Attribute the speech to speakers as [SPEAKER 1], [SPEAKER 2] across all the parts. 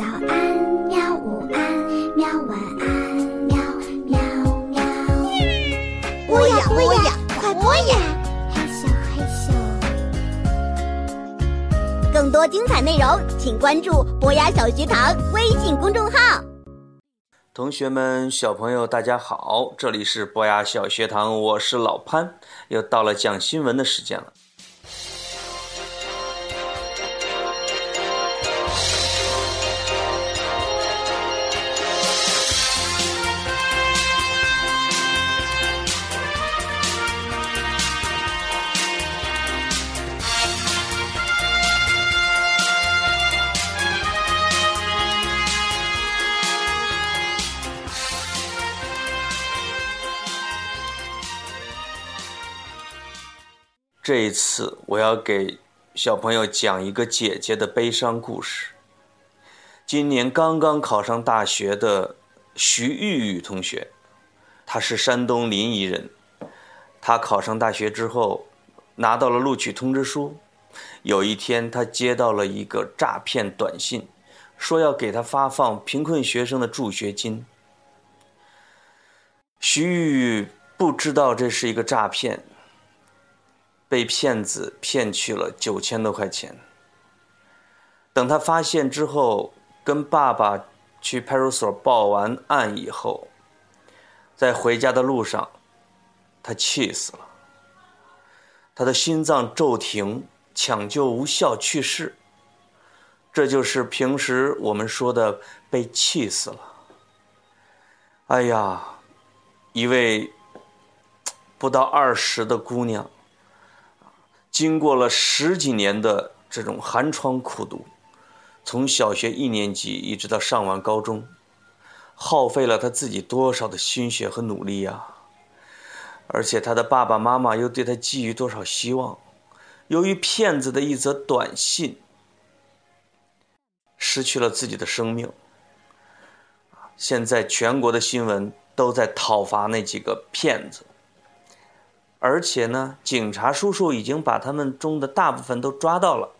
[SPEAKER 1] 早安，喵！午安，喵！晚安，喵喵喵。
[SPEAKER 2] 播呀播呀，快播呀！
[SPEAKER 1] 嘿咻嘿咻。
[SPEAKER 2] 更多精彩内容，请关注博雅小学堂微信公众号。
[SPEAKER 3] 同学们，小朋友，大家好，这里是博雅小学堂，我是老潘，又到了讲新闻的时间了。这一次，我要给小朋友讲一个姐姐的悲伤故事。今年刚刚考上大学的徐玉玉同学，她是山东临沂人。她考上大学之后，拿到了录取通知书。有一天，她接到了一个诈骗短信，说要给她发放贫困学生的助学金。徐玉玉不知道这是一个诈骗。被骗子骗去了九千多块钱。等他发现之后，跟爸爸去派出所报完案以后，在回家的路上，他气死了。他的心脏骤停，抢救无效去世。这就是平时我们说的被气死了。哎呀，一位不到二十的姑娘。经过了十几年的这种寒窗苦读，从小学一年级一直到上完高中，耗费了他自己多少的心血和努力呀！而且他的爸爸妈妈又对他寄予多少希望？由于骗子的一则短信，失去了自己的生命。现在全国的新闻都在讨伐那几个骗子。而且呢，警察叔叔已经把他们中的大部分都抓到了。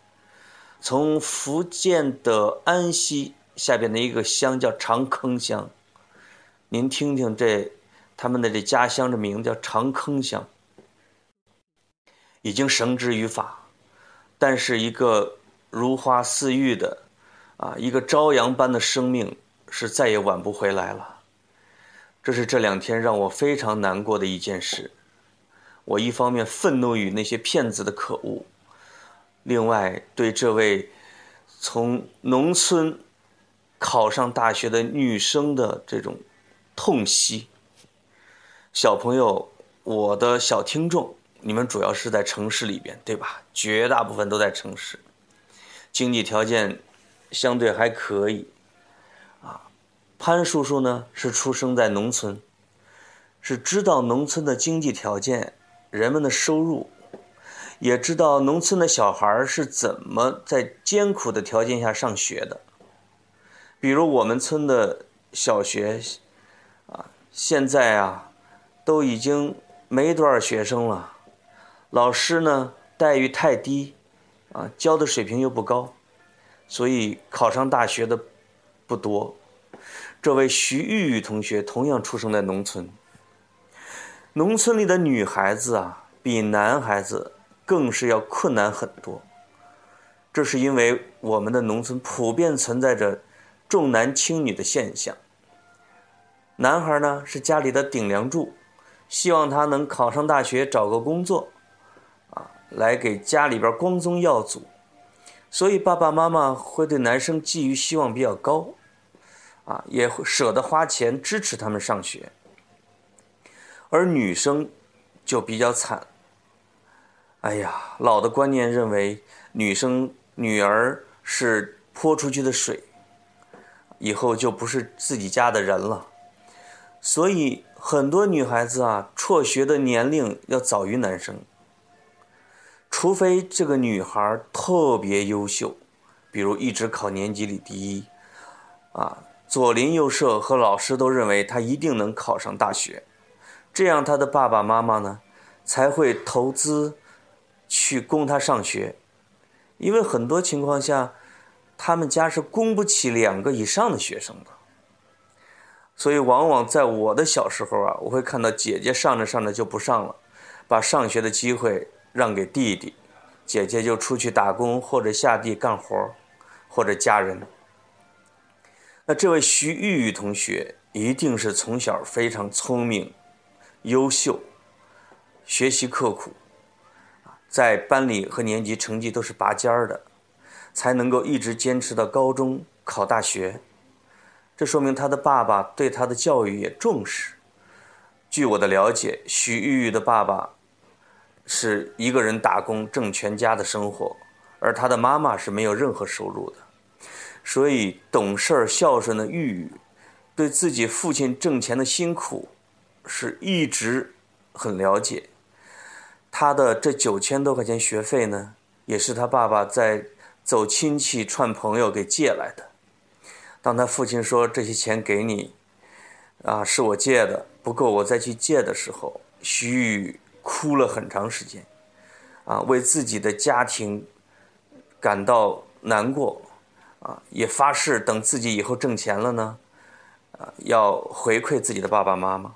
[SPEAKER 3] 从福建的安溪下边的一个乡叫长坑乡，您听听这他们的这家乡的名字叫长坑乡，已经绳之于法。但是一个如花似玉的啊，一个朝阳般的生命是再也挽不回来了。这是这两天让我非常难过的一件事。我一方面愤怒于那些骗子的可恶，另外对这位从农村考上大学的女生的这种痛惜。小朋友，我的小听众，你们主要是在城市里边，对吧？绝大部分都在城市，经济条件相对还可以。啊，潘叔叔呢是出生在农村，是知道农村的经济条件。人们的收入，也知道农村的小孩是怎么在艰苦的条件下上学的。比如我们村的小学，啊，现在啊，都已经没多少学生了，老师呢待遇太低，啊，教的水平又不高，所以考上大学的不多。这位徐玉玉同学同样出生在农村。农村里的女孩子啊，比男孩子更是要困难很多。这是因为我们的农村普遍存在着重男轻女的现象。男孩呢是家里的顶梁柱，希望他能考上大学，找个工作，啊，来给家里边光宗耀祖。所以爸爸妈妈会对男生寄予希望比较高，啊，也会舍得花钱支持他们上学。而女生就比较惨。哎呀，老的观念认为女生女儿是泼出去的水，以后就不是自己家的人了。所以很多女孩子啊，辍学的年龄要早于男生。除非这个女孩特别优秀，比如一直考年级里第一，啊，左邻右舍和老师都认为她一定能考上大学。这样，他的爸爸妈妈呢，才会投资去供他上学，因为很多情况下，他们家是供不起两个以上的学生的。所以，往往在我的小时候啊，我会看到姐姐上着上着就不上了，把上学的机会让给弟弟，姐姐就出去打工或者下地干活，或者嫁人。那这位徐玉玉同学一定是从小非常聪明、优秀，学习刻苦，在班里和年级成绩都是拔尖儿的，才能够一直坚持到高中考大学。这说明他的爸爸对他的教育也重视。据我的了解，许玉玉的爸爸是一个人打工挣全家的生活，而他的妈妈是没有任何收入的。所以，懂事孝顺的玉玉，对自己父亲挣钱的辛苦，是一直很了解。他的这九千多块钱学费呢，也是他爸爸在走亲戚串朋友给借来的。当他父亲说这些钱给你，啊，是我借的，不够我再去借的时候，徐玉哭了很长时间，啊，为自己的家庭感到难过，啊，也发誓等自己以后挣钱了呢，啊，要回馈自己的爸爸妈妈。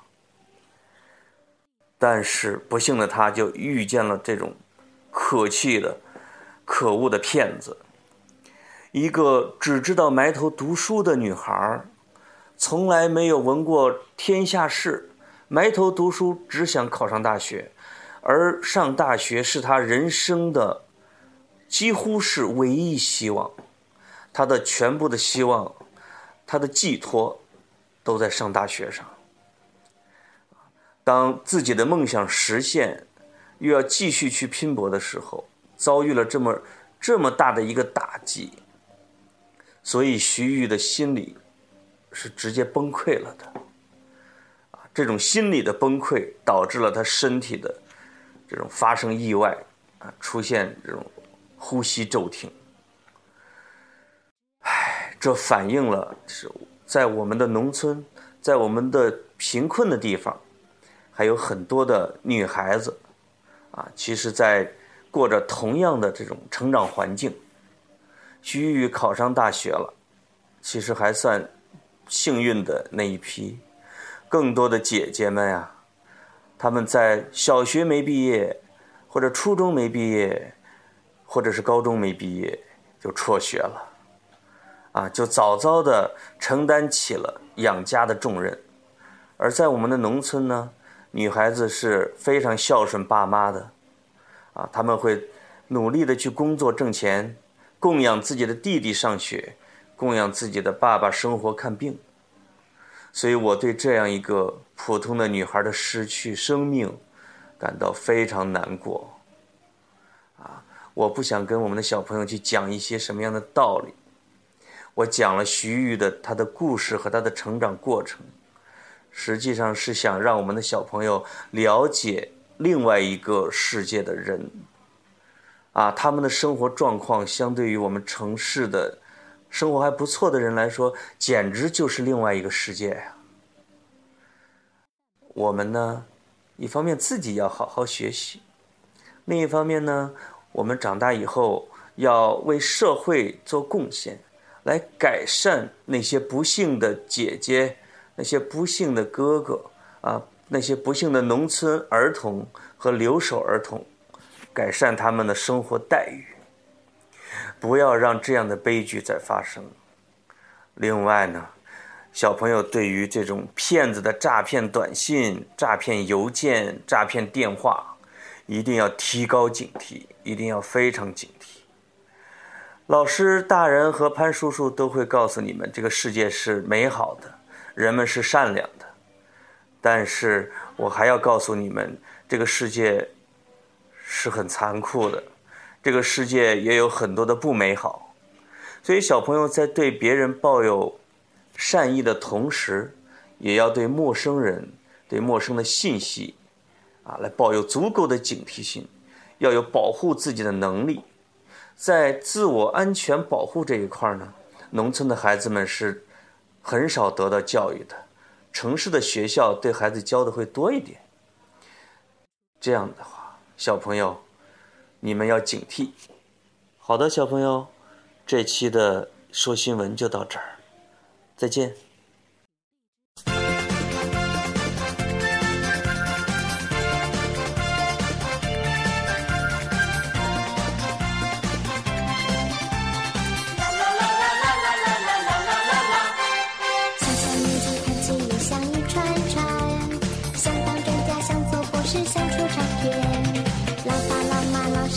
[SPEAKER 3] 但是不幸的他，就遇见了这种可气的、可恶的骗子。一个只知道埋头读书的女孩，从来没有闻过天下事，埋头读书只想考上大学，而上大学是她人生的几乎是唯一希望，她的全部的希望，她的寄托都在上大学上。当自己的梦想实现，又要继续去拼搏的时候，遭遇了这么这么大的一个打击。所以徐玉的心理是直接崩溃了的，啊，这种心理的崩溃导致了他身体的这种发生意外，啊，出现这种呼吸骤停。唉，这反映了是在我们的农村，在我们的贫困的地方，还有很多的女孩子，啊，其实在过着同样的这种成长环境。徐玉玉考上大学了，其实还算幸运的那一批。更多的姐姐们呀，她们在小学没毕业，或者初中没毕业，或者是高中没毕业就辍学了，啊，就早早的承担起了养家的重任。而在我们的农村呢，女孩子是非常孝顺爸妈的，啊，他们会努力的去工作挣钱。供养自己的弟弟上学，供养自己的爸爸生活看病，所以我对这样一个普通的女孩的失去生命感到非常难过。啊，我不想跟我们的小朋友去讲一些什么样的道理，我讲了徐玉的她的故事和她的成长过程，实际上是想让我们的小朋友了解另外一个世界的人。啊，他们的生活状况相对于我们城市的生活还不错的人来说，简直就是另外一个世界呀。我们呢，一方面自己要好好学习，另一方面呢，我们长大以后要为社会做贡献，来改善那些不幸的姐姐、那些不幸的哥哥啊，那些不幸的农村儿童和留守儿童。改善他们的生活待遇，不要让这样的悲剧再发生。另外呢，小朋友对于这种骗子的诈骗短信、诈骗邮件、诈骗电话，一定要提高警惕，一定要非常警惕。老师、大人和潘叔叔都会告诉你们，这个世界是美好的，人们是善良的。但是我还要告诉你们，这个世界。是很残酷的，这个世界也有很多的不美好，所以小朋友在对别人抱有善意的同时，也要对陌生人、对陌生的信息，啊，来抱有足够的警惕性，要有保护自己的能力。在自我安全保护这一块呢，农村的孩子们是很少得到教育的，城市的学校对孩子教的会多一点。这样的话。小朋友，你们要警惕。好的，小朋友，这期的说新闻就到这儿，再见。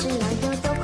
[SPEAKER 1] 妈老师